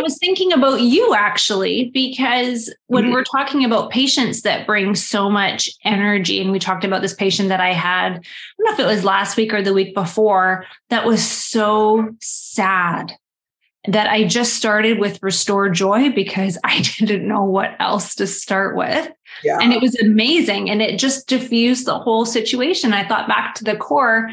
I was thinking about you actually, because when Mhm. we're talking about patients that bring so much energy, and we talked about this patient that I had, I don't know if it was last week or the week before, that was so sad that I just started with Restore Joy because I didn't know what else to start with. Yeah. And it was amazing. And it just diffused the whole situation. I thought back to the core,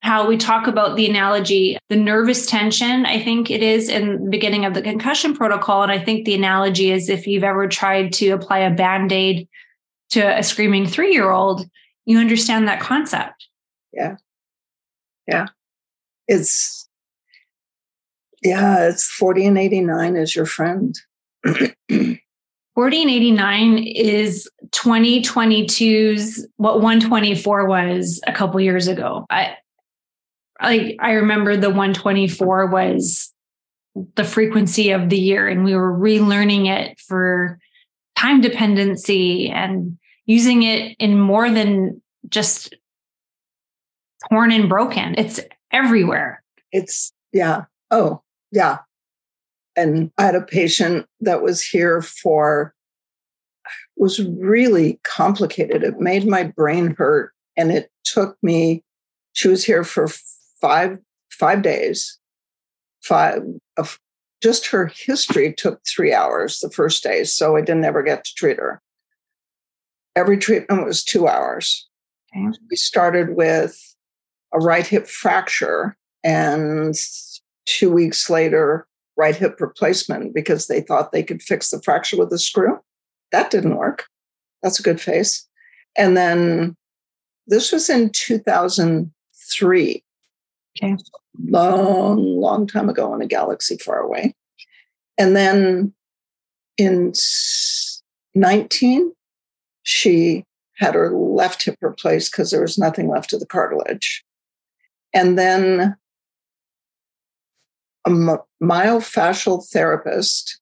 how we talk about the analogy, the nervous tension, I think it is in the beginning of the concussion protocol. And I think the analogy is if you've ever tried to apply a band aid to a screaming three year old, you understand that concept. Yeah. Yeah. It's yeah, it's 40 and 89 is your friend. 1489 is 2022's what 124 was a couple years ago. I like I remember the 124 was the frequency of the year and we were relearning it for time dependency and using it in more than just torn and broken. It's everywhere. It's yeah. Oh, yeah. And I had a patient that was here for was really complicated. It made my brain hurt and it took me she was here for 5 5 days. Five of just her history took 3 hours the first day, so I didn't ever get to treat her. Every treatment was 2 hours. Okay. We started with a right hip fracture and two weeks later, right hip replacement because they thought they could fix the fracture with a screw. That didn't work. That's a good face. And then this was in 2003. Okay. Long, long time ago in a galaxy far away. And then in 19, she had her left hip replaced because there was nothing left of the cartilage. And then a myofascial therapist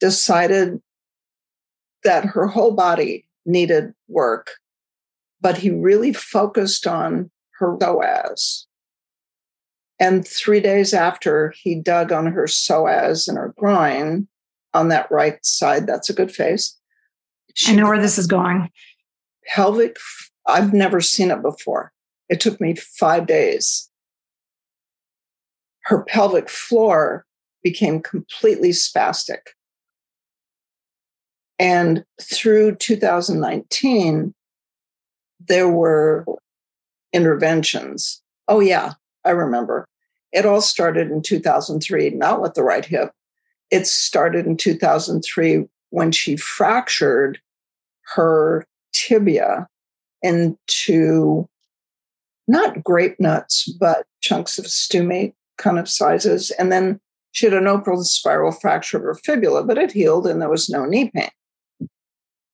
decided that her whole body needed work, but he really focused on her psoas. And three days after, he dug on her psoas and her groin on that right side. That's a good face. I know where this is going. Pelvic, I've never seen it before it took me five days her pelvic floor became completely spastic and through 2019 there were interventions oh yeah i remember it all started in 2003 not with the right hip it started in 2003 when she fractured her tibia into not grape nuts, but chunks of stew meat kind of sizes. And then she had an open spiral fracture of her fibula, but it healed and there was no knee pain.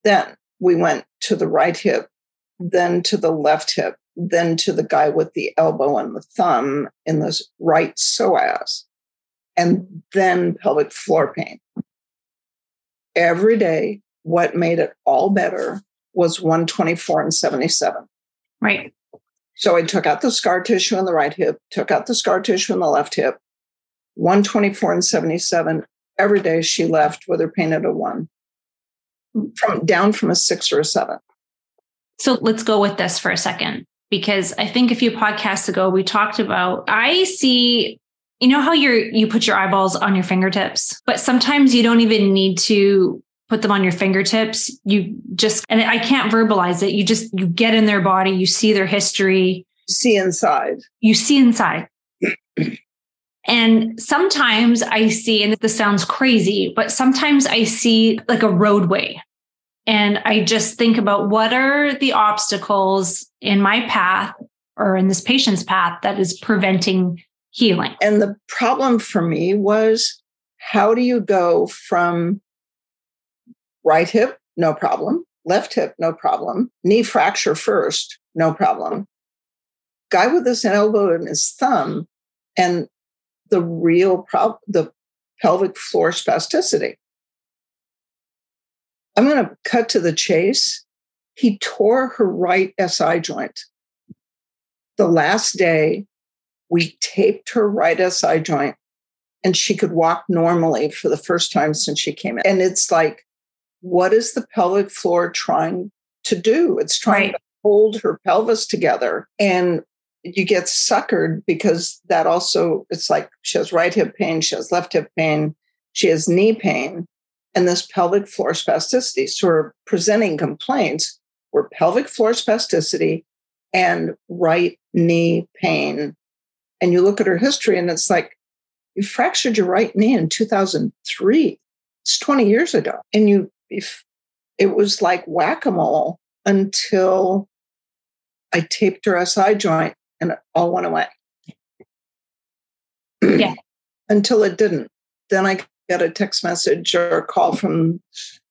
Then we went to the right hip, then to the left hip, then to the guy with the elbow and the thumb in the right psoas, and then pelvic floor pain. Every day, what made it all better was 124 and 77. Right. So I took out the scar tissue in the right hip, took out the scar tissue in the left hip, 124 and 77. Every day she left with her pain at a one, from down from a six or a seven. So let's go with this for a second, because I think a few podcasts ago we talked about I see, you know how you're you put your eyeballs on your fingertips, but sometimes you don't even need to put them on your fingertips. You just and I can't verbalize it. You just you get in their body, you see their history, See inside. you see inside. And sometimes I see, and this sounds crazy, but sometimes I see like a roadway. And I just think about what are the obstacles in my path or in this patient's path that is preventing healing. And the problem for me was how do you go from right hip, no problem, left hip, no problem, knee fracture first, no problem, guy with his elbow and his thumb, and the real problem, the pelvic floor spasticity. I'm going to cut to the chase. He tore her right SI joint. The last day, we taped her right SI joint and she could walk normally for the first time since she came in. And it's like, what is the pelvic floor trying to do? It's trying right. to hold her pelvis together. And you get suckered because that also, it's like she has right hip pain, she has left hip pain, she has knee pain, and this pelvic floor spasticity. So her presenting complaints were pelvic floor spasticity and right knee pain. And you look at her history and it's like, you fractured your right knee in 2003. It's 20 years ago. And you, if it was like whack a mole until I taped her SI joint and it all went away. Yeah. until it didn't. Then I get a text message or a call from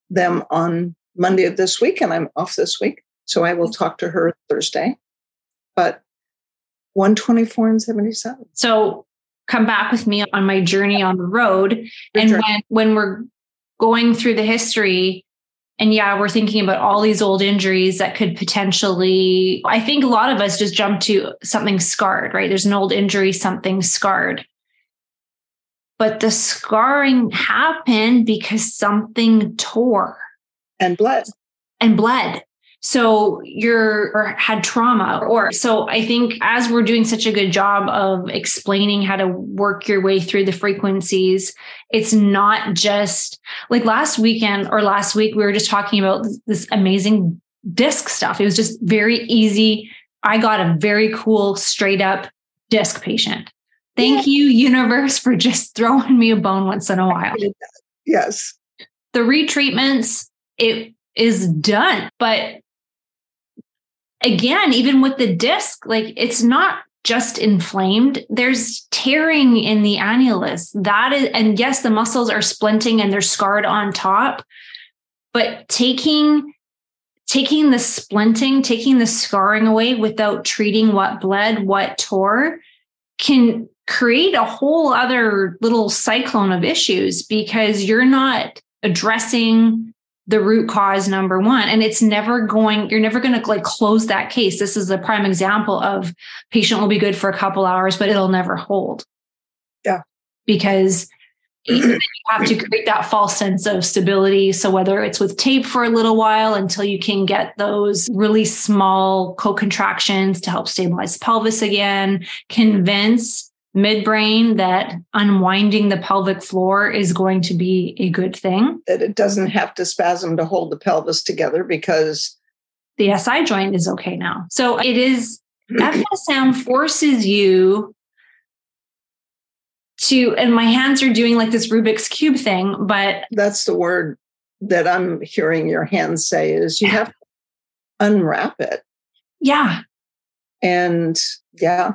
them on Monday of this week, and I'm off this week. So I will talk to her Thursday. But 124 and 77. So come back with me on my journey on the road. and when, when we're going through the history, and yeah, we're thinking about all these old injuries that could potentially, I think a lot of us just jump to something scarred, right? There's an old injury, something scarred. But the scarring happened because something tore. And bled. And bled. So you're or had trauma or so i think as we're doing such a good job of explaining how to work your way through the frequencies it's not just like last weekend or last week we were just talking about this amazing disc stuff. It was just very easy. I got a very cool straight up disc patient thank yeah. you universe for just throwing me a bone once in a while yes the retreatments it is done but again, even with the disc, like it's not just inflamed. There's tearing in the annulus. That is, and yes, the muscles are splinting and they're scarred on top. But taking taking the splinting, taking the scarring away without treating what bled, what tore, can create a whole other little cyclone of issues because you're not addressing the root cause number one. And it's never going you're never going to like close that case. This is a prime example of patient will be good for a couple hours but it'll never hold. Yeah. Because you have to create that false sense of stability. So whether it's with tape for a little while until you can get those really small co-contractions to help stabilize the pelvis again convince midbrain that unwinding the pelvic floor is going to be a good thing. That it doesn't have to spasm to hold the pelvis together because the SI joint is okay now. So it is FSM forces you to, and my hands are doing like this Rubik's Cube thing, but that's the word that I'm hearing your hands say is you have to unwrap it. Yeah. And yeah,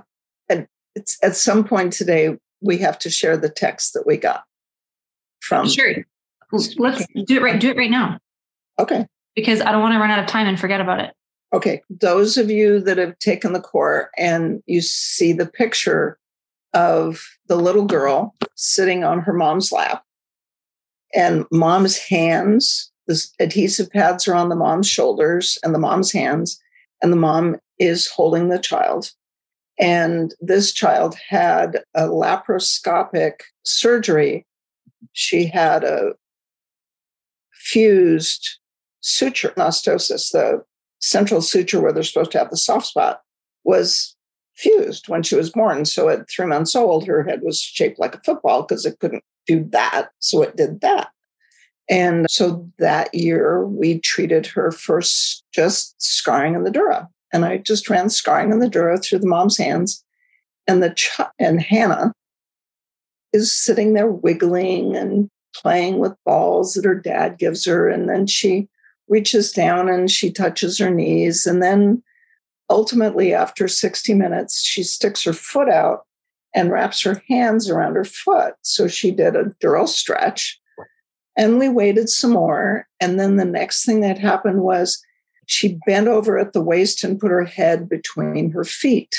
it's at some point today we have to share the text that we got from sure. Let's do it right do it right now. Okay. Because i don't want to run out of time and forget about it. Okay those of you that have taken the core and you see the picture of the little girl sitting on her mom's lap and mom's hands the adhesive pads are on the mom's shoulders and the mom's hands and the mom is holding the child and this child had a laparoscopic surgery. She had a fused suture anastosis, the central suture where they're supposed to have the soft spot, was fused when she was born. So at three months old, her head was shaped like a football because it couldn't do that. So it did that. And so that year, we treated her first just scarring in the dura and I just ran scarring on the dura through the mom's hands. And the ch- and Hannah is sitting there wiggling and playing with balls that her dad gives her. And then she reaches down and she touches her knees. And then ultimately, after 60 minutes, she sticks her foot out and wraps her hands around her foot. So she did a dural stretch. And we waited some more. And then the next thing that happened was she bent over at the waist and put her head between her feet.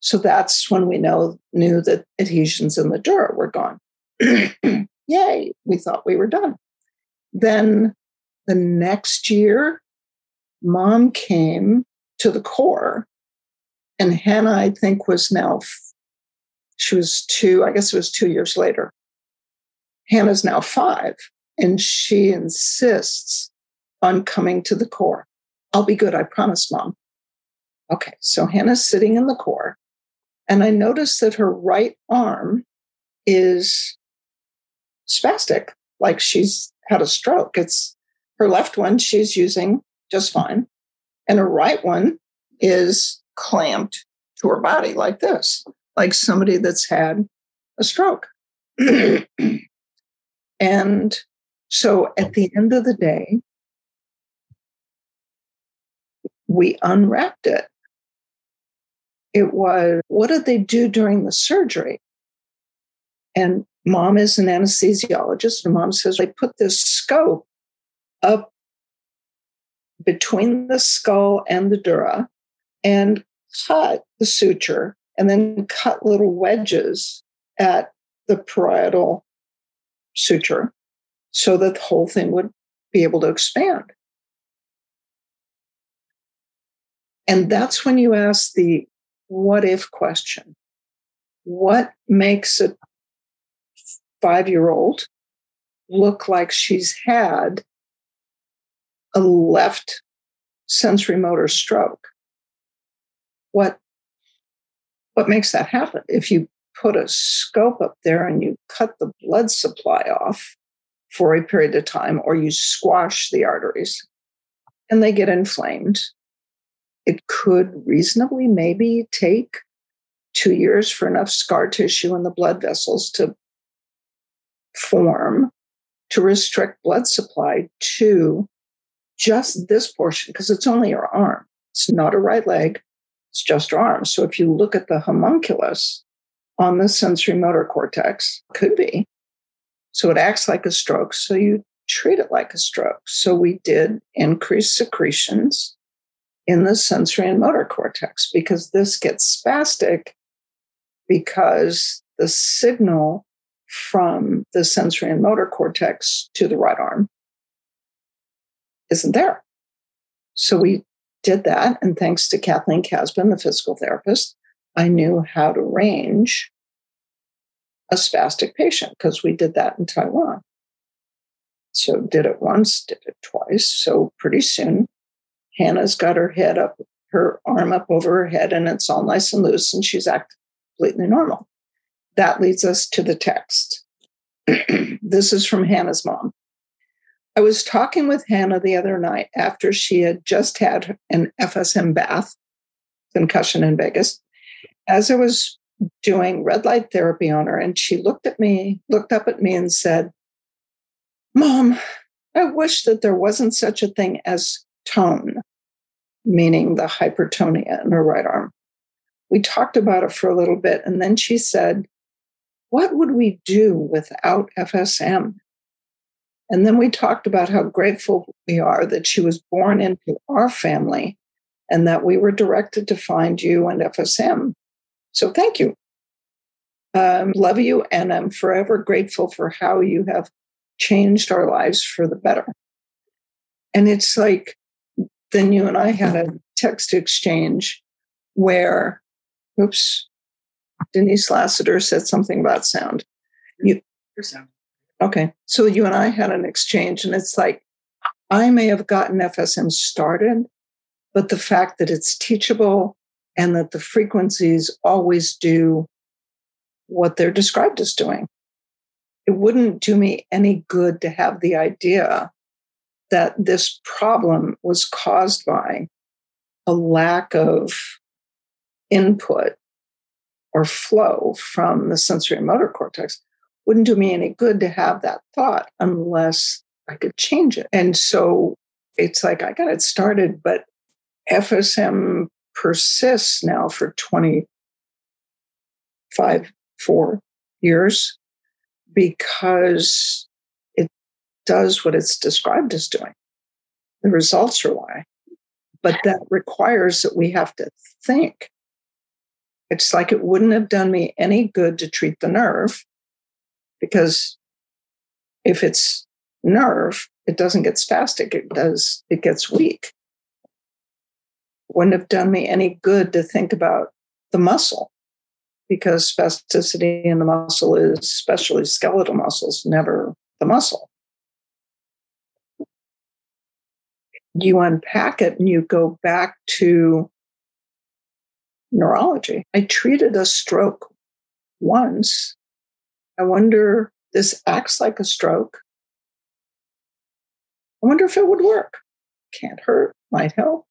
So that's when we know knew that adhesions in the dura were gone. Yay, we thought we were done. Then the next year, mom came to the core, and Hannah, I think, was now, she was two, I guess it was two years later. Hannah's now five, and she insists on coming to the core. I'll be good, I promise, mom. Okay, so Hannah's sitting in the core, and I notice that her right arm is spastic, like she's had a stroke. It's her left one she's using just fine, and her right one is clamped to her body like this, like somebody that's had a stroke. and so at the end of the day, we unwrapped it. It was, what did they do during the surgery? And mom is an anesthesiologist, and mom says they put this scope up between the skull and the dura and cut the suture and then cut little wedges at the parietal suture so that the whole thing would be able to expand. And that's when you ask the what if question. What makes a five year old look like she's had a left sensory motor stroke? What, what makes that happen? If you put a scope up there and you cut the blood supply off for a period of time, or you squash the arteries and they get inflamed, it could reasonably maybe take two years for enough scar tissue in the blood vessels to form to restrict blood supply to just this portion because it's only her arm. It's not a right leg, it's just her arm. So if you look at the homunculus on the sensory motor cortex, could be. So it acts like a stroke. So you treat it like a stroke. So we did increase secretions in the sensory and motor cortex because this gets spastic because the signal from the sensory and motor cortex to the right arm isn't there. So we did that. And thanks to Kathleen Casbin, the physical therapist, I knew how to range a spastic patient because we did that in Taiwan. So did it once, did it twice. So pretty soon Hannah's got her head up, her arm up over her head, and it's all nice and loose, and she's acting completely normal. That leads us to the text. this is from Hannah's mom. I was talking with Hannah the other night after she had just had an FSM bath, concussion in vagus. As I was doing red light therapy on her, and she looked at me, looked up at me, and said, Mom, I wish that there wasn't such a thing as tone, meaning the hypertonia in her right arm. We talked about it for a little bit, and then she said, What would we do without FSM? And then we talked about how grateful we are that she was born into our family and that we were directed to find you and FSM. So thank you. Um, love you, and I'm forever grateful for how you have changed our lives for the better. And it's like then you and I had a text exchange where, oops, Denise Lassiter said something about sound. You, okay, so you and I had an exchange, and it's like I may have gotten FSM started, but the fact that it's teachable and that the frequencies always do what they're described as doing. It wouldn't do me any good to have the idea that this problem was caused by a lack of input or flow from the sensory motor cortex wouldn't do me any good to have that thought unless I could change it. And so it's like I got it started, but FSM persists now for 25, four years because does what it's described as doing. The results are why. But that requires that we have to think. It's like it wouldn't have done me any good to treat the nerve because if it's nerve, it doesn't get spastic, it does, it gets weak. Wouldn't have done me any good to think about the muscle because spasticity in the muscle is especially skeletal muscles, never the muscle. You unpack it and you go back to neurology. I treated a stroke once. I wonder, this acts like a stroke. I wonder if it would work. Can't hurt, might help.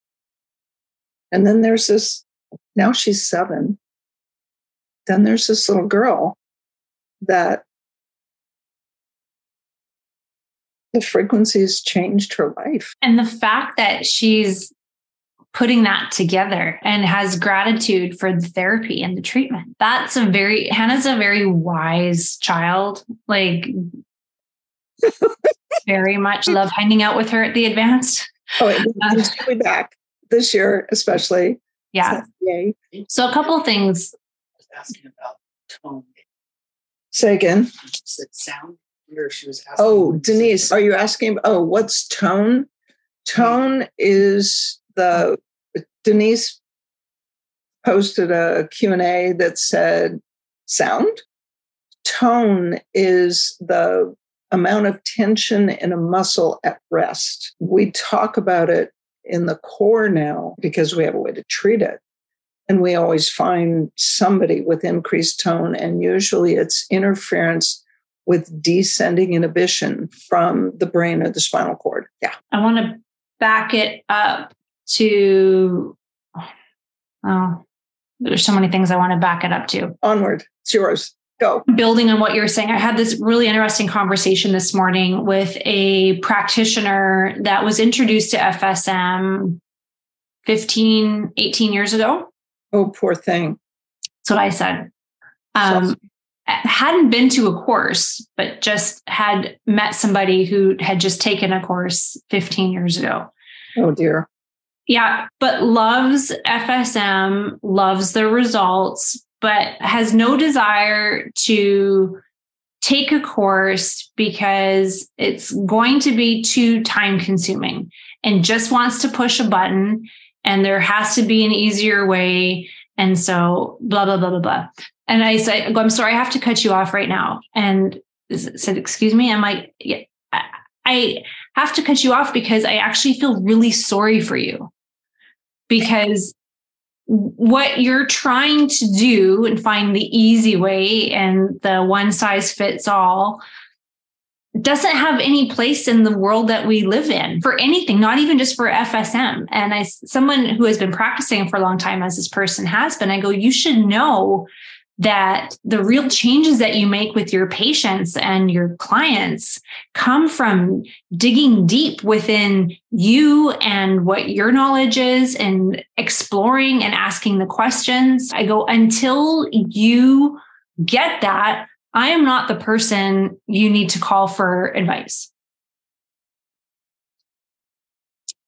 And then there's this, now she's seven. Then there's this little girl that the frequencies changed her life. And the fact that she's putting that together and has gratitude for the therapy and the treatment. That's a very, Hannah's a very wise child. Like, very much love hanging out with her at the advanced. Oh, uh, she'll be back this year, especially. Yeah. So, yay. So, a couple things. Asking about tone. Say again. sound. She was asking. Oh, Denise, are you asking? Oh, what's tone? Tone is the Denise posted a Q&A that said sound. Tone is the amount of tension in a muscle at rest. We talk about it in the core now because we have a way to treat it. And we always find somebody with increased tone, and usually it's interference with descending inhibition from the brain or the spinal cord. Yeah. I want to back it up to oh there's so many things i want to back it up to. Onward. It's yours. Go. Building on what you're saying i had this really interesting conversation this morning with a practitioner that was introduced to fsm 15 18 years ago. Oh poor thing. That's what i said. Um, hadn't been to a course but just had met somebody who had just taken a course 15 years ago oh dear yeah, but loves FSM, loves the results, but has no desire to take a course because it's going to be too time consuming and just wants to push a button and there has to be an easier way. And so blah, blah, blah, blah, blah. And I said, I'm sorry, I have to cut you off right now. And said, excuse me. I'm like, I have to cut you off because I actually feel really sorry for you. Because what you're trying to do and find the easy way and the one size fits all doesn't have any place in the world that we live in for anything not even just for fsm and i someone who has been practicing for a long time as this person has been i go you should know that the real changes that you make with your patients and your clients come from digging deep within you and what your knowledge is and exploring and asking the questions. I go, until you get that, I am not the person you need to call for advice.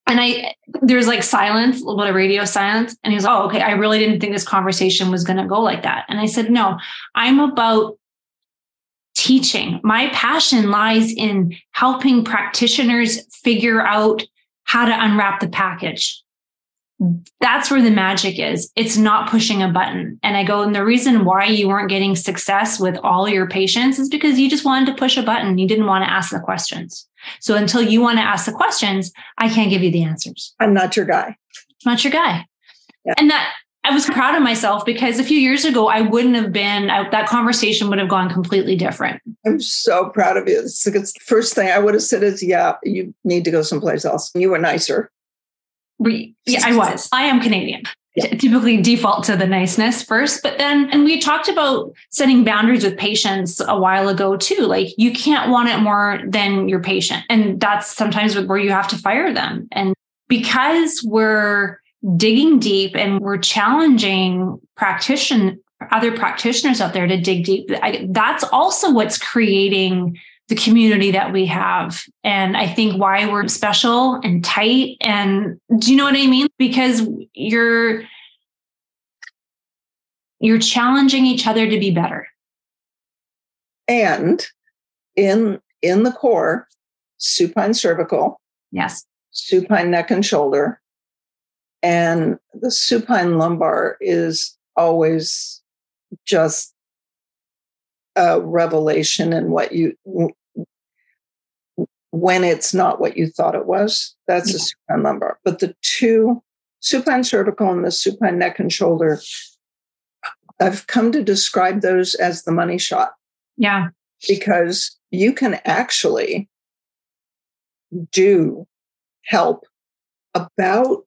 and I there's like silence, a little bit of radio silence. And he was, oh, okay, I really didn't think this conversation was going to go like that. And I said, no, I'm about teaching. My passion lies in helping practitioners figure out how to unwrap the package. That's where the magic is. It's not pushing a button. And I go, and the reason why you weren't getting success with all your patients is because you just wanted to push a button. You didn't want to ask the questions. So until you want to ask the questions, I can't give you the answers. I'm not your guy. not your guy. Yeah. And that I was proud of myself because a few years ago, I wouldn't have been, I, that conversation would have gone completely different. I'm so proud of you. It's, the first thing I would have said is, yeah, you need to go someplace else. You were nicer. Yeah, I was. I am Canadian yeah. typically default to the niceness first. But then, and we talked about setting boundaries with patients a while ago too. Like you can't want it more than your patient. And that's sometimes where you have to fire them. And because we're digging deep and we're challenging practitioner, other practitioners out there to dig deep, I, that's also what's creating the community that we have. And I think why we're special and tight. And do you know what I mean? Because you're you're challenging each other to be better. And in in the core, supine cervical. Yes. Supine neck and shoulder. And the supine lumbar is always just a revelation and what you when it's not what you thought it was. That's yeah. a supine lumbar. But the two supine cervical and the supine neck and shoulder, I've come to describe those as the money shot. Yeah. Because you can actually do help about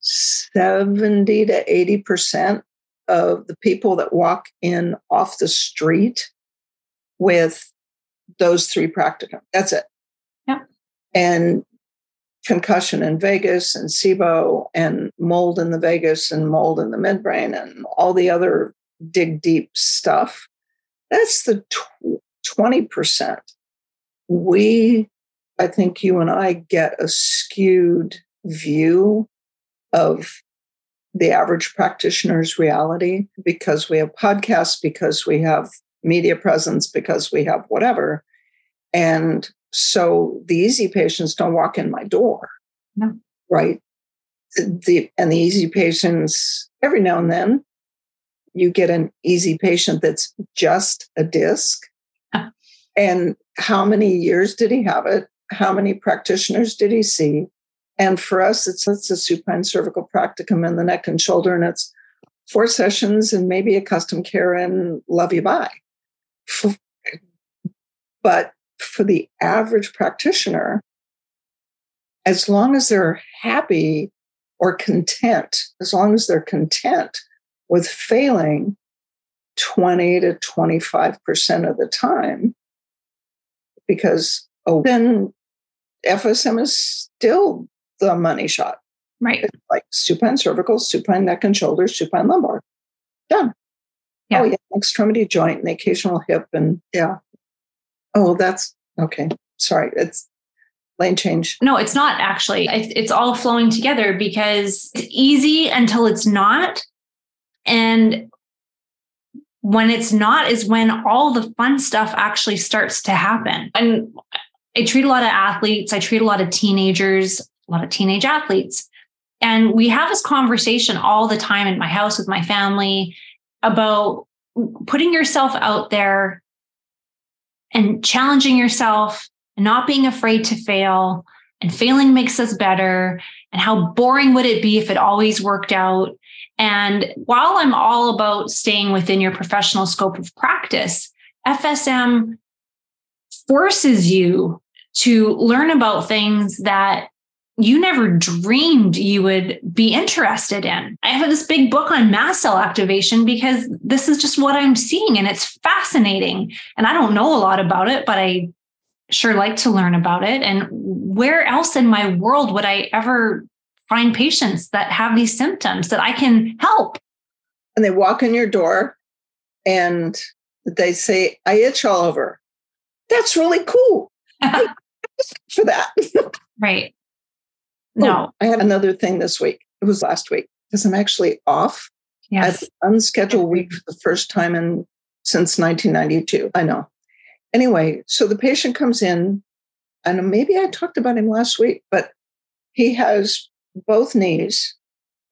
70 to 80% of the people that walk in off the street with those three practicum. That's it. Yeah. And concussion in vagus and SIBO and mold in the vagus and mold in the midbrain and all the other dig deep stuff. That's the tw- 20%. We, I think you and I get a skewed view of the average practitioner's reality because we have podcasts, because we have media presence, because we have whatever. And so the easy patients don't walk in my door. No. Right. The and the easy patients, every now and then, you get an easy patient that's just a disc. and how many years did he have it? How many practitioners did he see? And for us, it's, it's a supine cervical practicum in the neck and shoulder, and it's four sessions and maybe a custom care and love you bye. But for the average practitioner, as long as they're happy or content, as long as they're content with failing 20 to 25% of the time, because oh, then FSM is still the money shot. Right. It's like supine cervical, supine neck and shoulders, supine lumbar. Done. Yeah. Oh, yeah. Extremity joint and the occasional hip. And yeah. Oh, that's okay. Sorry. It's lane change. No, it's not actually. It's all flowing together because it's easy until it's not. And when it's not is when all the fun stuff actually starts to happen. And I treat a lot of athletes, I treat a lot of teenagers, a lot of teenage athletes. And we have this conversation all the time in my house with my family about putting yourself out there and challenging yourself and not being afraid to fail and failing makes us better and how boring would it be if it always worked out and while i'm all about staying within your professional scope of practice fsm forces you to learn about things that you never dreamed you would be interested in. I have this big book on mast cell activation because this is just what I'm seeing and it's fascinating. And I don't know a lot about it, but I sure like to learn about it. And where else in my world would I ever find patients that have these symptoms that I can help? And they walk in your door and they say, I itch all over. That's really cool. for that. right. Oh, no. Oh, I had another thing this week. It was last week because I'm actually off. Yes. At unscheduled week for the first time in since 1992. I know. Anyway, so the patient comes in, and maybe I talked about him last week, but he has both knees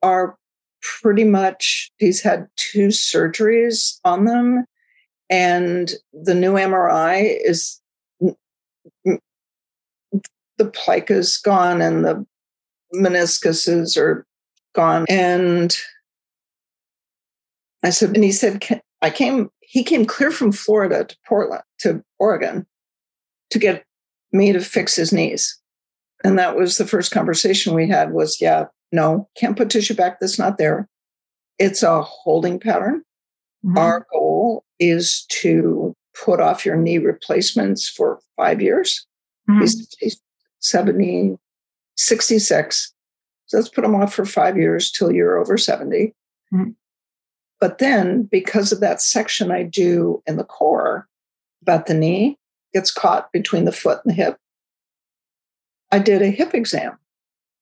are pretty much he's had two surgeries on them and the new mri is the plica's gone and the meniscuses are gone. And I said, and he said, I came, he came clear from Florida to Portland, to Oregon to get me to fix his knees. And that was the first conversation we had was, yeah, no, can't put tissue back that's not there. It's a holding pattern. Mm-hmm. Our goal is to put off your knee replacements for five years. Mm-hmm. He's, he's 70, 66. So let's put them off for five years till you're over 70. Mm-hmm. But then, because of that section I do in the core about the knee, gets caught between the foot and the hip. I did a hip exam.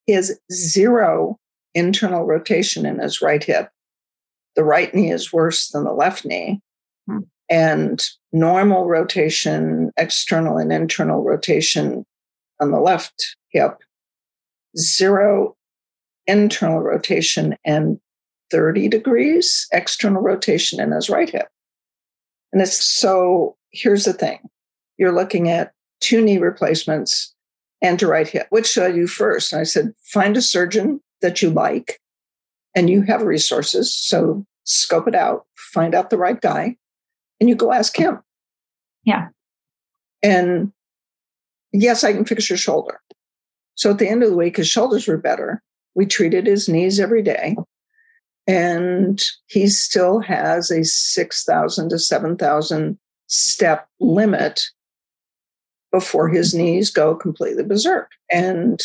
He has zero internal rotation in his right hip. The right knee is worse than the left knee. Mm-hmm. And normal rotation, external and internal rotation on the left hip zero internal rotation and 30 degrees external rotation in his right hip. And it's so here's the thing you're looking at two knee replacements and a right hip. Which should I do first? And I said, find a surgeon that you like and you have resources. So scope it out, find out the right guy, and you go ask him. Yeah. And yes, I can fix your shoulder. So at the end of the week, his shoulders were better. We treated his knees every day. And he still has a 6,000 to 7,000 step limit before his knees go completely berserk. And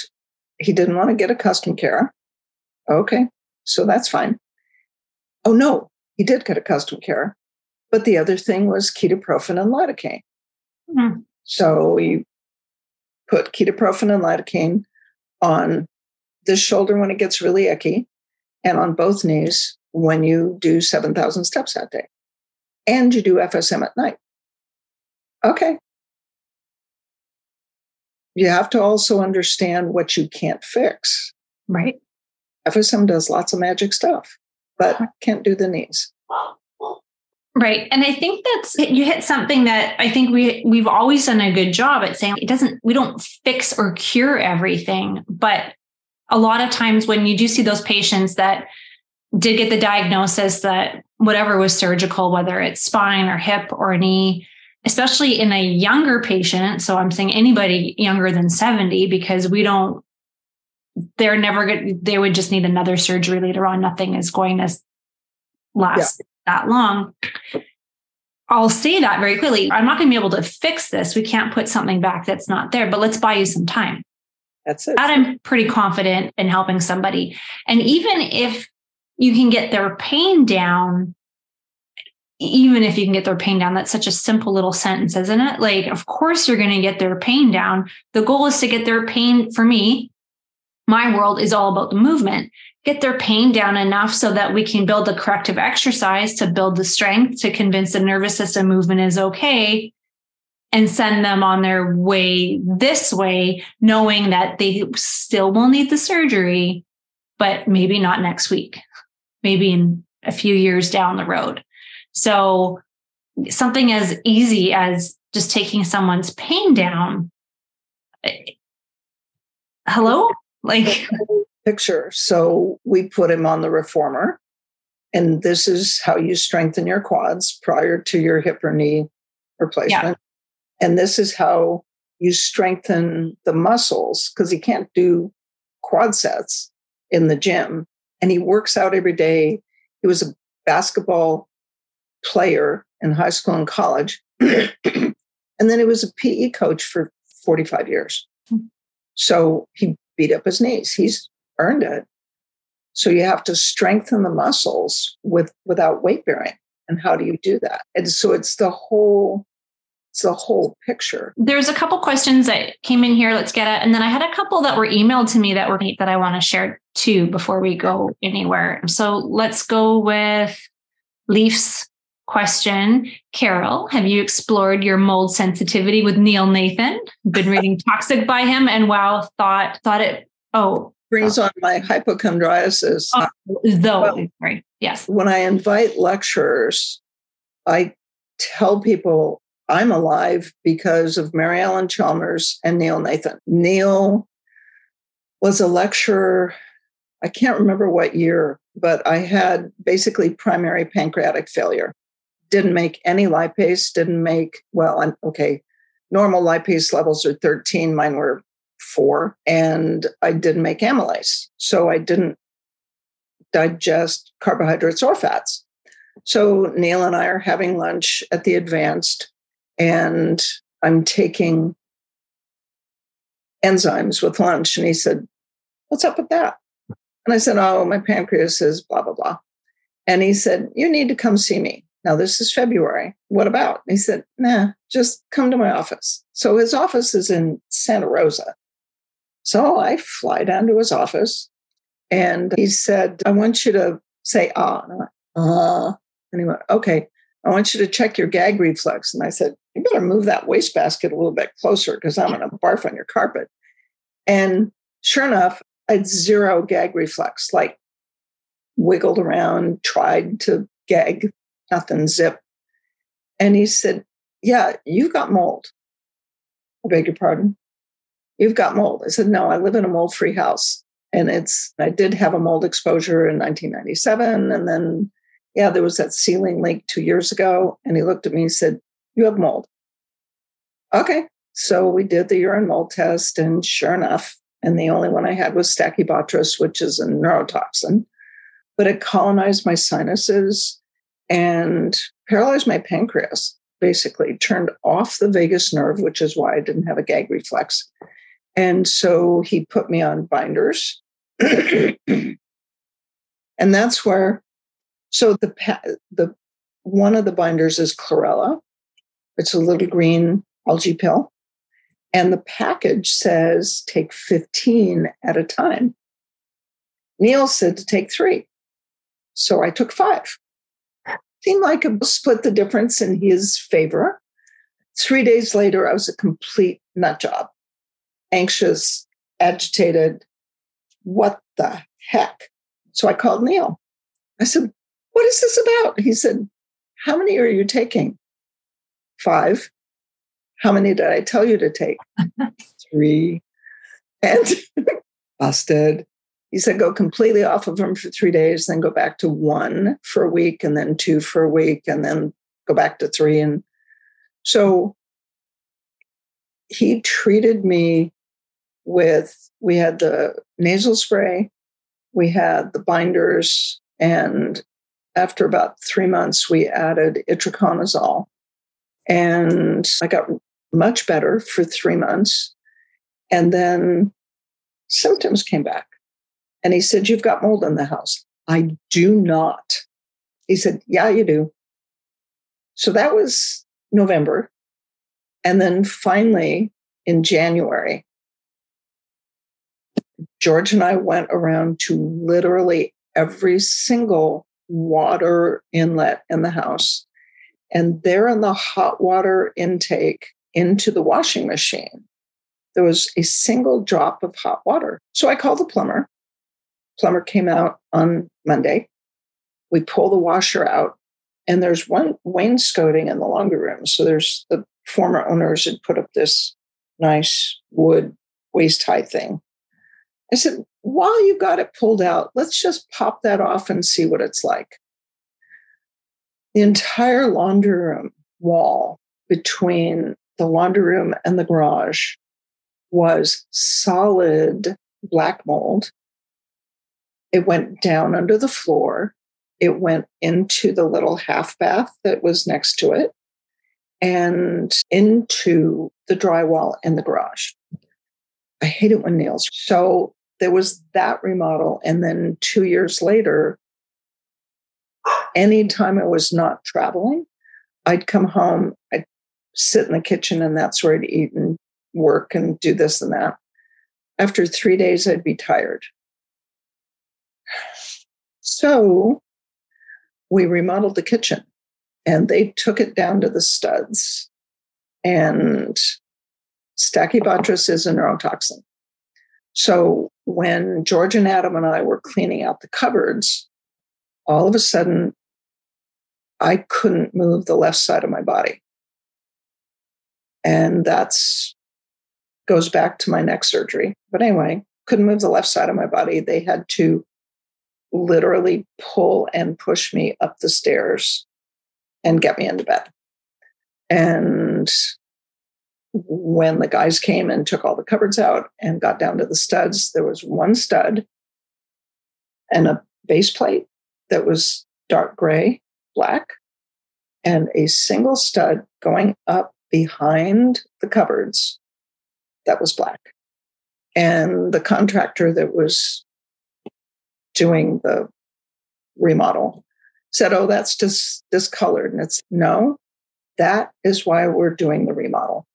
he didn't want to get a custom care. Okay, so that's fine. Oh, no, he did get a custom care. But the other thing was ketoprofen and lidocaine. Mm-hmm. So we put ketoprofen and lidocaine on the shoulder when it gets really icky and on both knees when you do 7,000 steps that day. And you do FSM at night. Okay. You have to also understand what you can't fix. Right. FSM does lots of magic stuff, but can't do the knees. Right. And I think that's you hit something that I think we we've always done a good job at saying it doesn't we don't fix or cure everything, but a lot of times when you do see those patients that did get the diagnosis that whatever was surgical, whether it's spine or hip or knee, especially in a younger patient. So I'm saying anybody younger than 70, because we don't, they're never good. They would just need another surgery later on. Nothing is going to last. That long. I'll say that very clearly. I'm not going to be able to fix this. We can't put something back that's not there, but let's buy you some time. That's it. That I'm pretty confident in helping somebody. And even if you can get their pain down, even if you can get their pain down, that's such a simple little sentence, isn't it? Like, of course, you're going to get their pain down. The goal is to get their pain for me. My world is all about the movement. Get their pain down enough so that we can build the corrective exercise to build the strength to convince the nervous system movement is okay and send them on their way this way, knowing that they still will need the surgery, but maybe not next week, maybe in a few years down the road. So something as easy as just taking someone's pain down. Eh, hello? Like picture. So we put him on the reformer. And this is how you strengthen your quads prior to your hip or knee replacement. Yeah. And this is how you strengthen the muscles because he can't do quad sets in the gym. And he works out every day. He was a basketball player in high school and college. and then he was a PE coach for 45 years. Hmm. So he beat up his knees. He's earned it. So you have to strengthen the muscles with without weight bearing. And how do you do that? And so it's the whole it's the whole picture. There's a couple questions that came in here. Let's get it. And then I had a couple that were emailed to me that were that I want to share too before we go anywhere. So let's go with Leaf's question. Carol, have you explored your mold sensitivity with Neil Nathan? Been reading Toxic by him and wow, thought thought it oh brings ah. on my hypochondriasis. Oh, though, well, right. Yes. When I invite lecturers, I tell people I'm alive because of Mary Ellen Chalmers and Neil Nathan. Neil was a lecturer, I can't remember what year, but I had basically primary pancreatic failure. Didn't make any lipase, didn't make, well, okay, normal lipase levels are 13, mine were four, and I didn't make amylase. So I didn't digest carbohydrates or fats. So Neil and I are having lunch at the advanced and I'm taking enzymes with lunch. And he said, What's up with that? And I said, Oh, my pancreas is blah, blah, blah. And he said, You need to come see me. Now, this is February. What about? And he said, Nah, just come to my office. So his office is in Santa Rosa. So I fly down to his office and he said, I want you to say ah. And I went, uh, and he went, okay. I want you to check your gag reflex. And I said, You better move that wastebasket a little bit closer because I'm going to barf on your carpet. And sure enough, I had zero gag reflex, like wiggled around, tried to gag, nothing zip. And he said, Yeah, you've got mold. I beg your pardon. You've got mold. I said, No, I live in a mold free house. And it's, I did have a mold exposure in 1997. And then, yeah, there was that ceiling leak two years ago. And he looked at me and said, You have mold. Okay. So we did the urine mold test. And sure enough, and the only one I had was Stachybotrys, which is a neurotoxin, but it colonized my sinuses and paralyzed my pancreas, basically, turned off the vagus nerve, which is why I didn't have a gag reflex. And so he put me on binders. and that's where, so the, the, one of the binders is chlorella. It's a little green algae pill. And the package says take 15 at a time. Neil said to take three. So I took five. Seemed like a split the difference in his favor. Three days later, I was a complete nut job, anxious, agitated. What the heck? So I called Neil. I said, What is this about? He said, How many are you taking? Five. How many did I tell you to take? three. And busted. He said, go completely off of them for three days, then go back to one for a week, and then two for a week, and then go back to three. And so he treated me with, we had the nasal spray, we had the binders, and after about three months, we added itraconazole. And I got much better for three months. And then symptoms came back. And he said, You've got mold in the house. I do not. He said, Yeah, you do. So that was November. And then finally in January, George and I went around to literally every single water inlet in the house. And there in the hot water intake into the washing machine, there was a single drop of hot water. So I called the plumber. Plumber came out on Monday. We pull the washer out, and there's one wainscoting in the laundry room. So there's the former owners had put up this nice wood waist high thing. I said, while you got it pulled out, let's just pop that off and see what it's like. The entire laundry room wall between the laundry room and the garage was solid black mold. It went down under the floor. It went into the little half bath that was next to it and into the drywall in the garage. I hate it when nails. So there was that remodel. And then two years later, anytime I was not traveling, I'd come home, I'd sit in the kitchen and that's where I'd eat and work and do this and that. After three days, I'd be tired. So we remodeled the kitchen and they took it down to the studs. And Stachybotrys is a neurotoxin. So when George and Adam and I were cleaning out the cupboards, all of a sudden, I couldn't move the left side of my body. And that's goes back to my neck surgery. But anyway, couldn't move the left side of my body. They had to literally pull and push me up the stairs and get me into bed. And when the guys came and took all the cupboards out and got down to the studs, there was one stud and a base plate that was dark gray, black, and a single stud going up behind the cupboards that was black. And the contractor that was doing the remodel said, Oh, that's just discolored. And it's no, that is why we're doing the remodel.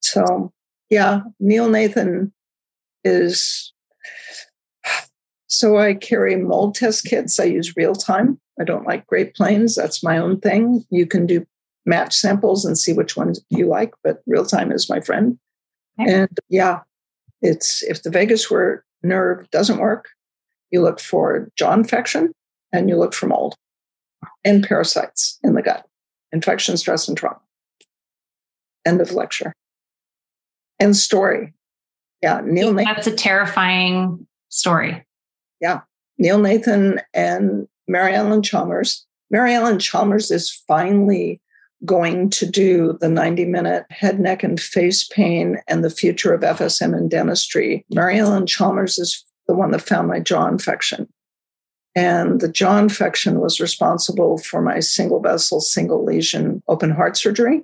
So, yeah, Neil Nathan is. So I carry mold test kits. I use real time. I don't like Great Plains. That's my own thing. You can do match samples and see which ones you like, but real time is my friend. Okay. And yeah, it's if the vagus nerve doesn't work, you look for jaw infection, and you look for mold and parasites in the gut, infection, stress, and trauma. End of lecture. And story. Yeah, Neil Nathan. That's a terrifying story. Yeah. Neil Nathan and Mary Ellen Chalmers. Mary Ellen Chalmers is finally going to do the 90 minute head, neck, and face pain and the future of FSM in dentistry. Mary Ellen Chalmers is the one that found my jaw infection. And the jaw infection was responsible for my single vessel, single lesion open heart surgery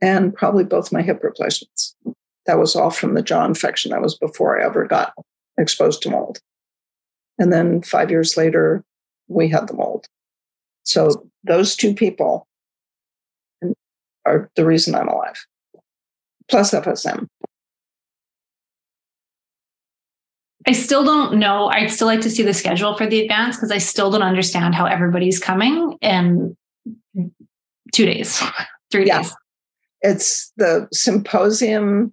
and probably both my hip replacements. That was all from the jaw infection. That was before I ever got exposed to mold. And then five years later, we had the mold. So those two people are the reason I'm alive, plus FSM. I still don't know. I'd still like to see the schedule for the advance because I still don't understand how everybody's coming in two days, three yeah. days. It's the symposium.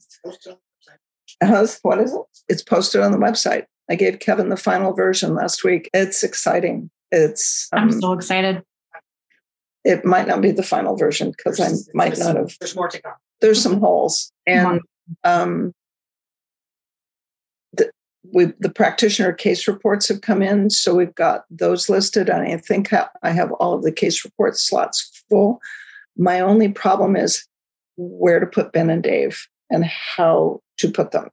Has, what is it? It's posted on the website. I gave Kevin the final version last week. It's exciting. It's. Um, I'm so excited. It might not be the final version because I might not have. There's more to come. There's some holes, and um, the, we the practitioner case reports have come in, so we've got those listed, and I think I have all of the case report slots full. My only problem is where to put Ben and Dave and how to put them.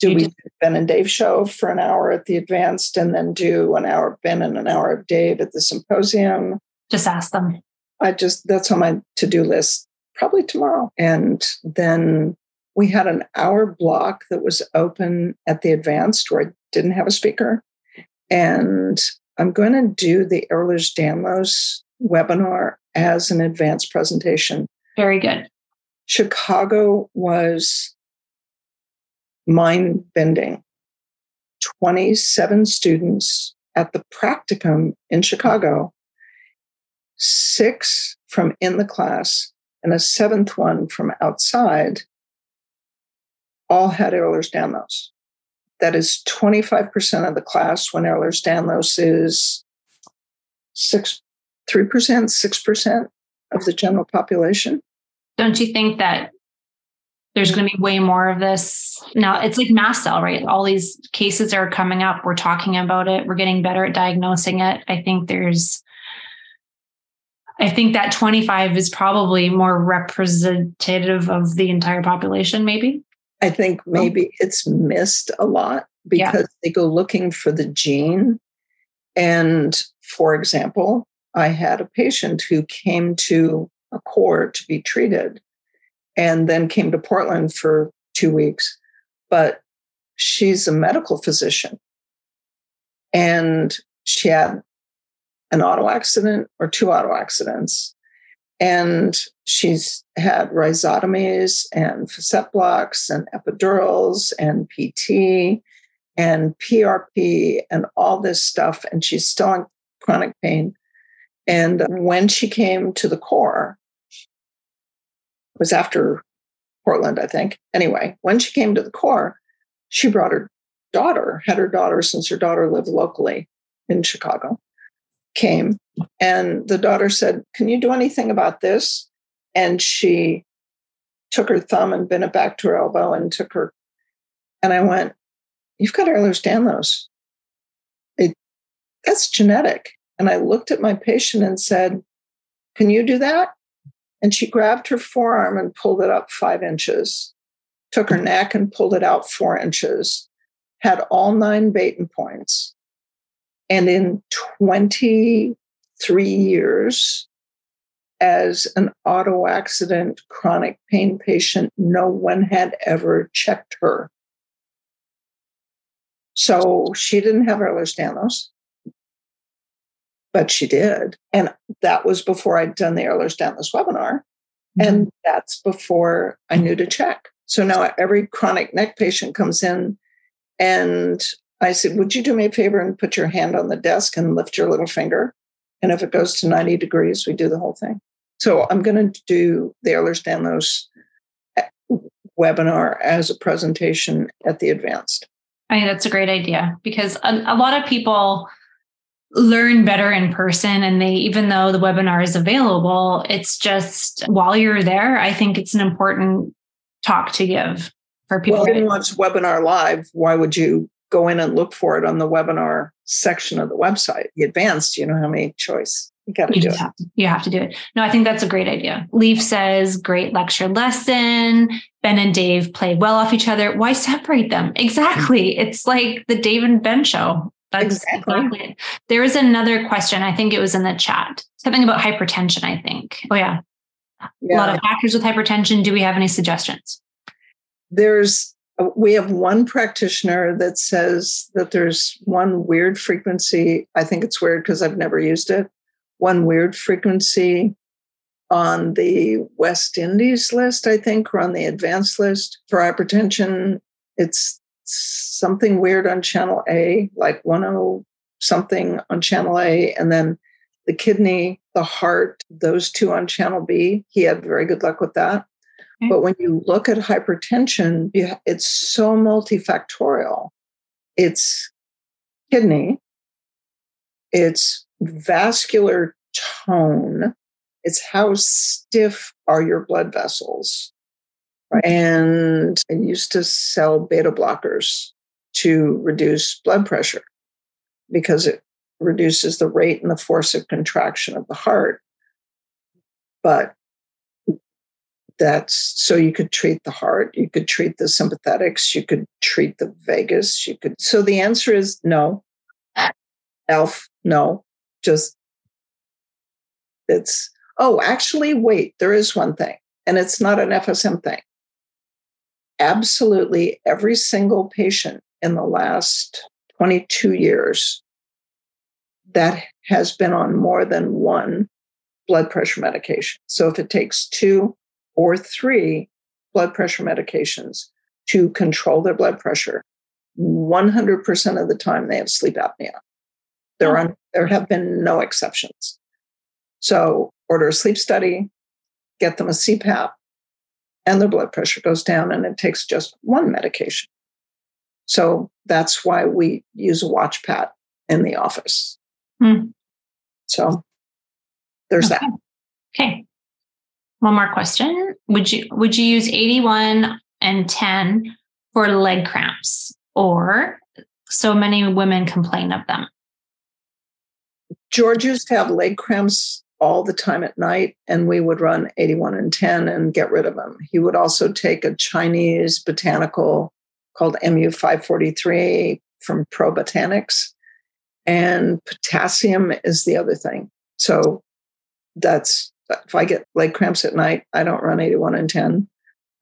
Do you we do Ben and Dave show for an hour at the advanced, and then do an hour of Ben and an hour of Dave at the symposium? Just ask them. I just that's on my to do list probably tomorrow, and then we had an hour block that was open at the advanced where I didn't have a speaker. And I'm going to do the Ehlers Danlos webinar as an advanced presentation. Very good. Chicago was mind bending. 27 students at the practicum in Chicago, six from in the class, and a seventh one from outside all had Ehlers-Danlos. That is 25% of the class when Ehlers-Danlos is six, 3%, 6% of the general population. Don't you think that there's going to be way more of this? Now it's like mast cell right? All these cases are coming up. We're talking about it. We're getting better at diagnosing it. I think there's i think that 25 is probably more representative of the entire population maybe. I think maybe it's missed a lot because yeah. they go looking for the gene. And for example, I had a patient who came to a core to be treated and then came to Portland for two weeks. But she's a medical physician and she had an auto accident or two auto accidents and she's had rhizotomies and facet blocks and epidurals and PT and PRP and all this stuff. And she's still in chronic pain. And when she came to the core, was after Portland, I think. Anyway, when she came to the core, she brought her daughter, had her daughter since her daughter lived locally in Chicago, came and the daughter said, Can you do anything about this? And she took her thumb and bent it back to her elbow and took her. And I went, You've got Ehlers Danlos. It, that's genetic. And I looked at my patient and said, Can you do that? And she grabbed her forearm and pulled it up five inches, took her neck and pulled it out four inches, had all nine Beighton points. And in 23 years as an auto accident chronic pain patient, no one had ever checked her. So she didn't have Ehlers-Danlos, but she did. And that was before I'd done the Ehlers-Danlos webinar. Mm-hmm. And that's before I knew to check. So now every chronic neck patient comes in and I said, Would you do me a favor and put your hand on the desk and lift your little finger? And if it goes to 90 degrees, we do the whole thing. So I'm going to do the Ehlers Danlos webinar as a presentation at the advanced. I think that's a great idea because a, a lot of people learn better in person and they even though the webinar is available it's just while you're there i think it's an important talk to give for people. Well, to watch webinar live why would you go in and look for it on the webinar section of the website? The advanced you know how many choice. You got to do it. have to, you have to do it. No i think that's a great idea. Leaf says great lecture lesson. Ben and dave play well off each other. Why separate them? Exactly. It's like the dave and ben show that's exactly. exactly There was another question. I think it was in the chat. Something about hypertension, I think. Oh, yeah. yeah. A lot of factors with hypertension. Do we have any suggestions? There's, uh, we have one practitioner that says that there's one weird frequency. I think it's weird because I've never used it. One weird frequency on the West Indies list, I think, or on the advanced list for hypertension. It's something weird on channel A, like 10 something on channel A, and then the kidney, the heart, those two on channel B. He had very good luck with that. Okay. But when you look at hypertension, it's so multifactorial. It's kidney, it's vascular tone, it's how stiff are your blood vessels. And I used to sell beta blockers to reduce blood pressure because it reduces the rate and the force of contraction of the heart. But that's so you could treat the heart, you could treat the sympathetics, you could treat the vagus, you could. So the answer is no. Elf, no. Just it's, oh, actually, wait, there is one thing, and it's not an FSM thing absolutely every single patient in the last 22 years that has been on more than one blood pressure medication. So if it takes two or three blood pressure medications to control their blood pressure, 100% of the time they have sleep apnea. There, hmm. are, there have been no exceptions. So order a sleep study, get them a CPAP, and their blood pressure goes down and it takes just one medication. So that's why we use a WatchPAT in the office. Hmm. So there's okay. that. Okay. One more question. Would you would you use 81 and 10 for leg cramps or so many women complain of them? George used to have leg cramps all the time at night, and we would run 81 and 10 and get rid of them. He would also take a Chinese botanical called MU543 from Pro Botanics, and potassium is the other thing. So that's if I get leg cramps at night, I don't run 81 and 10.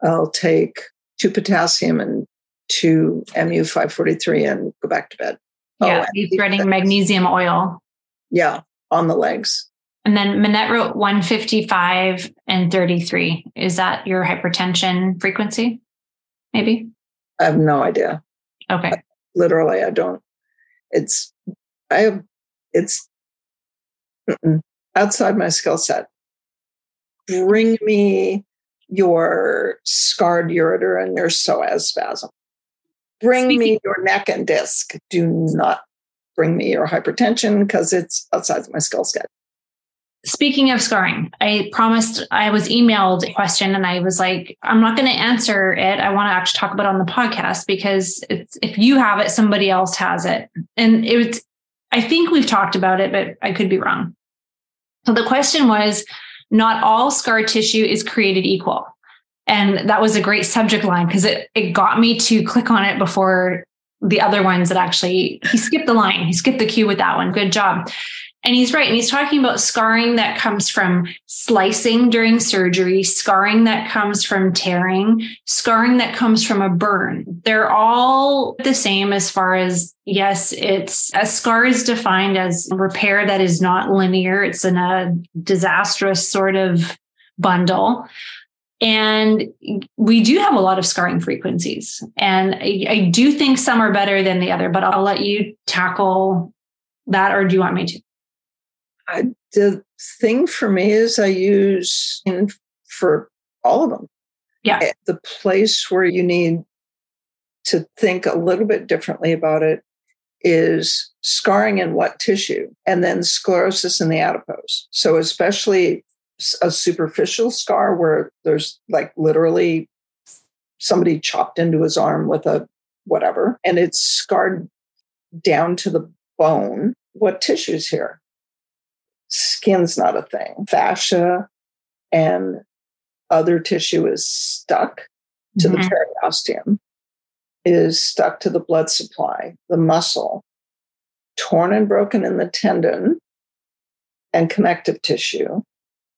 I'll take two potassium and two MU543 and go back to bed. Yeah, oh, he's running magnesium oil. Yeah, on the legs. And then Manette wrote 155 and 33. Is that your hypertension frequency? Maybe? I have no idea. Okay. Literally, I don't. It's, I have, it's outside my skill set. Bring me your scarred ureter and your psoas spasm. Bring Speaking- me your neck and disc. Do not bring me your hypertension because it's outside my skill set. Speaking of scarring, I promised I was emailed a question and I was like, I'm not going to answer it. I want to actually talk about it on the podcast because if you have it, somebody else has it. And it's, I think we've talked about it, but I could be wrong. So the question was not all scar tissue is created equal. And that was a great subject line because it, it got me to click on it before the other ones that actually, he skipped the line, he skipped the cue with that one. Good job. And he's right. And he's talking about scarring that comes from slicing during surgery, scarring that comes from tearing, scarring that comes from a burn. They're all the same as far as, yes, it's a scar is defined as repair that is not linear. It's in a disastrous sort of bundle. And we do have a lot of scarring frequencies. And I, I do think some are better than the other, but I'll let you tackle that, or do you want me to? I, the thing for me is I use in, for all of them. Yeah. Eh, the place where you need to think a little bit differently about it is scarring in what tissue and then sclerosis in the adipose. So, especially a superficial scar where there's like literally somebody chopped into his arm with a whatever and it's scarred down to the bone. What tissue's here? Skin's not a thing. Fascia and other tissue is stuck to mm-hmm. the periosteum is stuck to the blood supply, the muscle, torn and broken in the tendon and connective tissue,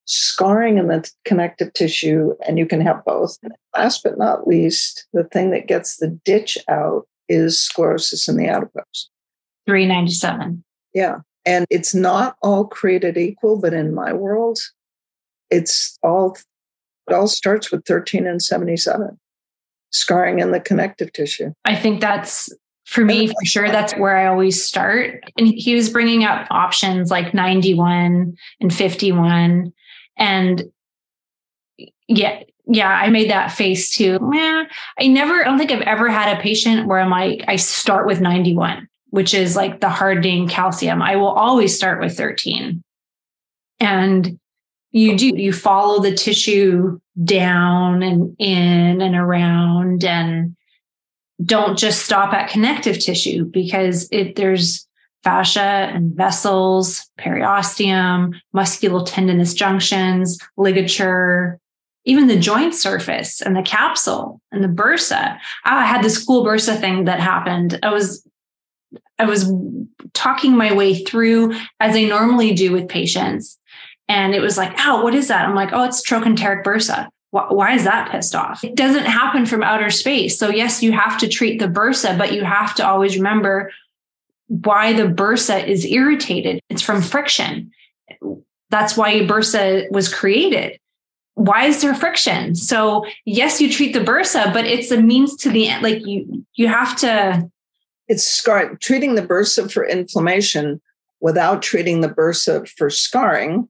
scarring in the connective tissue, and you can have both. Last but not least, the thing that gets the ditch out is sclerosis in the adipose. 397. Yeah. And it's not all created equal, but in my world, it's all, it all starts with 13 and 77 scarring in the connective tissue. I think that's for me for sure that's where i always start. And he was bringing up options like 91 and 51 and yeah yeah i made that face too. Yeah i never i don't think i've ever had a patient where i'm like i start with 91 which is like the hardening calcium. I will always start with 13 and you do you follow the tissue down and in and around and don't just stop at connective tissue because it there's fascia and vessels periosteum musculotendinous junctions ligature even the joint surface and the capsule and the bursa. Ah, I had this cool bursa thing that happened. I was i was talking my way through as i normally do with patients and it was like, "Oh, what is that?" I'm like, "Oh, it's trochanteric bursa." Why is that pissed off? It doesn't happen from outer space. So yes, you have to treat the bursa, but you have to always remember why the bursa is irritated. It's from friction. That's why bursa was created. Why is there friction? So yes, you treat the bursa, but it's a means to the end. Like you, you have to. It's scar. Treating the bursa for inflammation without treating the bursa for scarring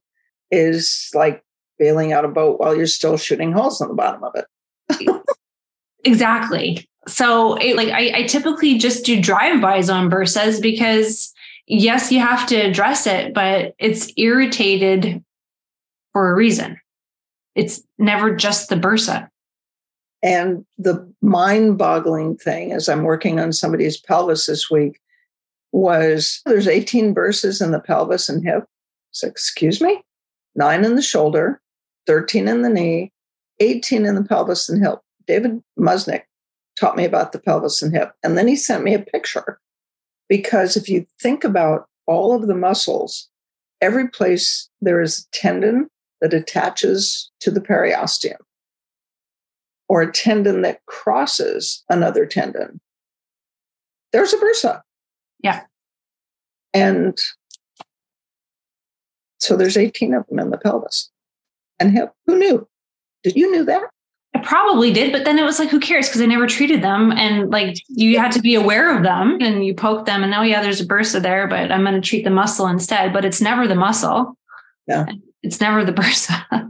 is like bailing out a boat while you're still shooting holes in the bottom of it. exactly. So, it, like, I, I typically just do drive-bys on bursas because, yes, you have to address it, but it's irritated for a reason. It's never just the bursa. And the mind-boggling thing, as I'm working on somebody's pelvis this week, was there's 18 bursas in the pelvis and hip. So, excuse me? nine in the shoulder, 13 in the knee, 18 in the pelvis and hip. David Musnick taught me about the pelvis and hip. And then he sent me a picture because if you think about all of the muscles, every place there is a tendon that attaches to the periosteum or a tendon that crosses another tendon, there's a bursa. Yeah. And so there's 18 of them in the pelvis and hip. Who knew? Did you knew that? I probably did, but then it was like, who cares? Because I never treated them. And like you had to be aware of them and you poke them and oh yeah, there's a bursa there, but I'm going to treat the muscle instead. But it's never the muscle. Yeah. It's never the bursa.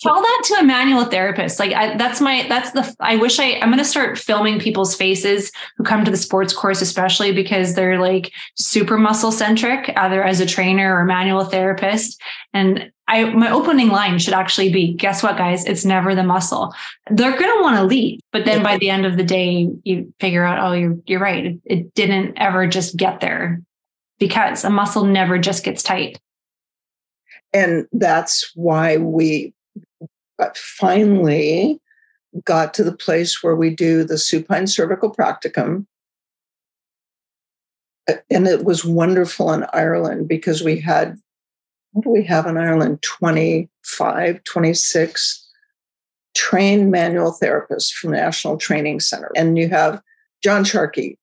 Tell that to a manual therapist. Like I, that's my, that's the, I wish I, I'm going to start filming people's faces who come to the sports course, especially because they're like super muscle centric, either as a trainer or manual therapist. And I, my opening line should actually be, guess what, guys? It's never the muscle. They're going to want to leave. But then by the end of the day, you figure out, oh, you're, you're right. It, it didn't ever just get there because a muscle never just gets tight. And that's why we uh, finally got to the place where we do the supine cervical practicum. Uh, and it was wonderful in Ireland because we had, what do we have in Ireland? 25, 26 trained manual therapists from National Training Center. And you have John Sharkey,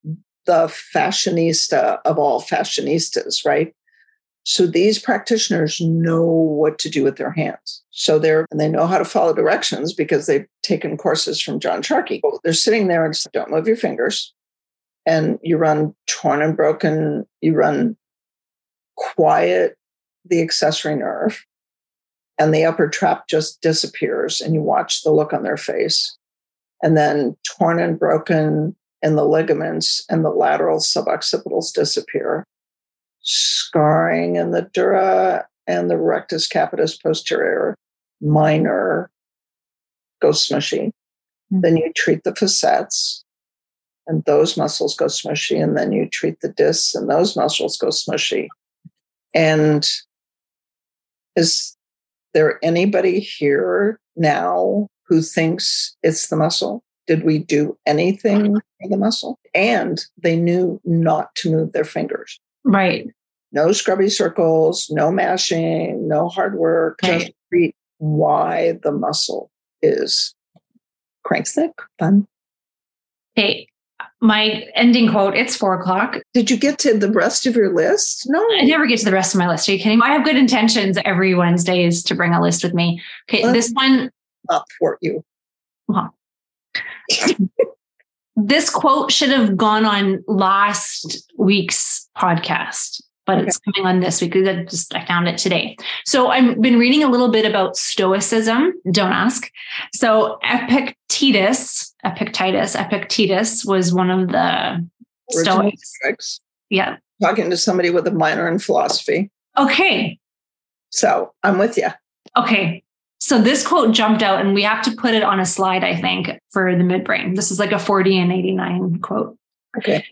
the fashionista of all fashionistas, right? So these practitioners know what to do with their hands. So they're and they know how to follow directions because they've taken courses from John Sharkey. They're sitting there and say, don't move your fingers. And you run torn and broken, you run quiet the accessory nerve, and the upper trap just disappears, and you watch the look on their face. and then torn and broken in the ligaments and the lateral suboccipitals disappear. Scarring in the dura and the rectus capitis posterior, minor, go smushy. Mm-hmm. Then you treat the facets and those muscles go smushy. And then you treat the discs and those muscles go smushy. And is there anybody here now who thinks it's the muscle? Did we do anything for the muscle? And they knew not to move their fingers. Right. No scrubby circles, no mashing, no hard work. Right. Just treat why the muscle is crank thick, fun. Hey, my ending quote it's four o'clock. Did you get to the rest of your list? No. I never get to the rest of my list. Are you kidding? I have good intentions every wednesdays to bring a list with me. Okay Let's this one not for you. Well, this quote should have gone on last week's podcast but okay. it's coming on this week because I just I found it today. So I've been reading a little bit about Stoicism. Don't ask. So Epictetus, Epictetus, Epictetus was one of the Stoics. Yeah. Talking to somebody with a minor in philosophy. Okay. So I'm with you. Okay. So this quote jumped out, and we have to put it on a slide, I think, for the midbrain. This is like a 40 and 89 quote. Okay.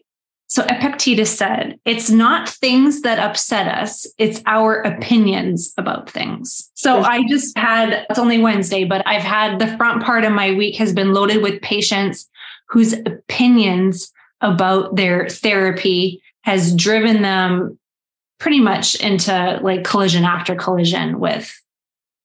So Epictetus said, it's not things that upset us, it's our opinions about things. So I just had, it's only Wednesday, but I've had the front part of my week has been loaded with patients whose opinions about their therapy has driven them pretty much into like collision after collision with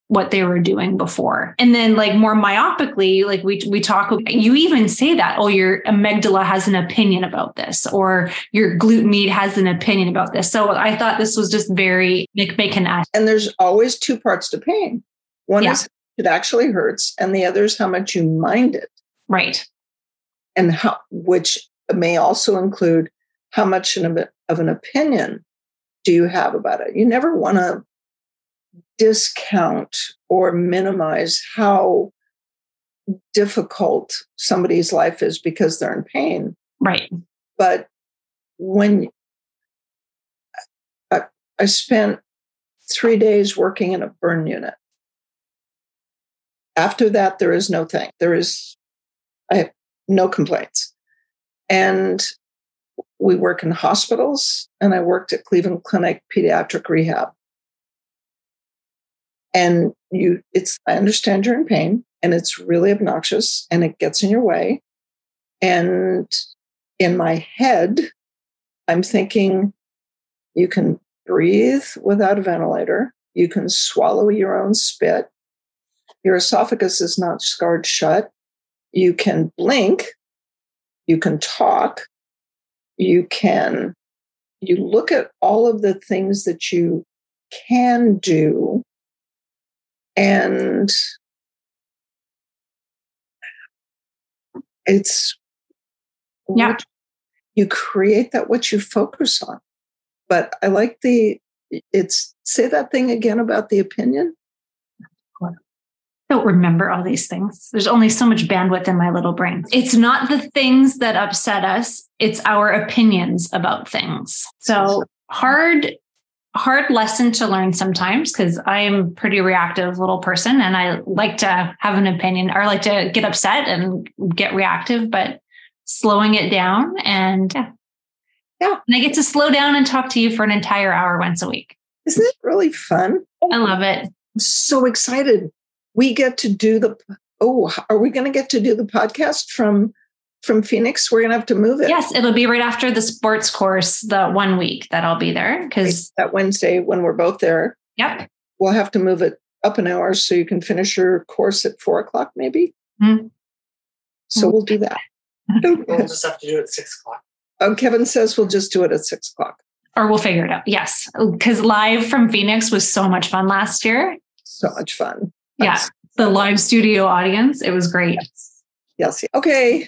what they were doing before. And then like more myopically, like we we talk you even say that, oh, your amygdala has an opinion about this, or your glute med has an opinion about this. So I thought this was just very an And there's always two parts to pain. One yeah. is it actually hurts, and the other is how much you mind it. Right. And how which may also include how much of an opinion do you have about it. You never want to discount or minimize how difficult somebody's life is because they're in pain. Right. But when I, I spent three days working in a burn unit. After that, there is no thing. There is, I have no complaints. And we work in hospitals, and I worked at Cleveland Clinic Pediatric Rehab and you it's i understand you're in pain and it's really obnoxious and it gets in your way. And in my head i'm thinking you can breathe without a ventilator. You can swallow your own spit. Your esophagus is not scarred shut. You can blink. You can talk. You can you look at all of the things that you can do and it's yeah you create that what you focus on but i like the it's say that thing again about the opinion I don't remember all these things. There's only so much bandwidth in my little brain. It's not the things that upset us, it's our opinions about things. So hard hard lesson to learn sometimes because I'm pretty reactive little person and I like to have an opinion or like to get upset and get reactive, but slowing it down and yeah. Yeah. And I get to slow down and talk to you for an entire hour once a week. Isn't it really fun? I love it. I'm so excited. We get to do the oh, are we going to get to do the podcast from from Phoenix? We're going to have to move it. Yes, it'll be right after the sports course, the one week that I'll be there because that Wednesday when we're both there. Yep. We'll have to move it up an hour so you can finish your course at four o'clock, maybe. Mm-hmm. So we'll do that. we'll just have to do it at six o'clock. Oh, Kevin says we'll just do it at six o'clock. Or we'll figure it out. Yes. Because live from Phoenix was so much fun last year. So much fun. Yeah. The live studio audience. It was great. Yes. yes. Okay.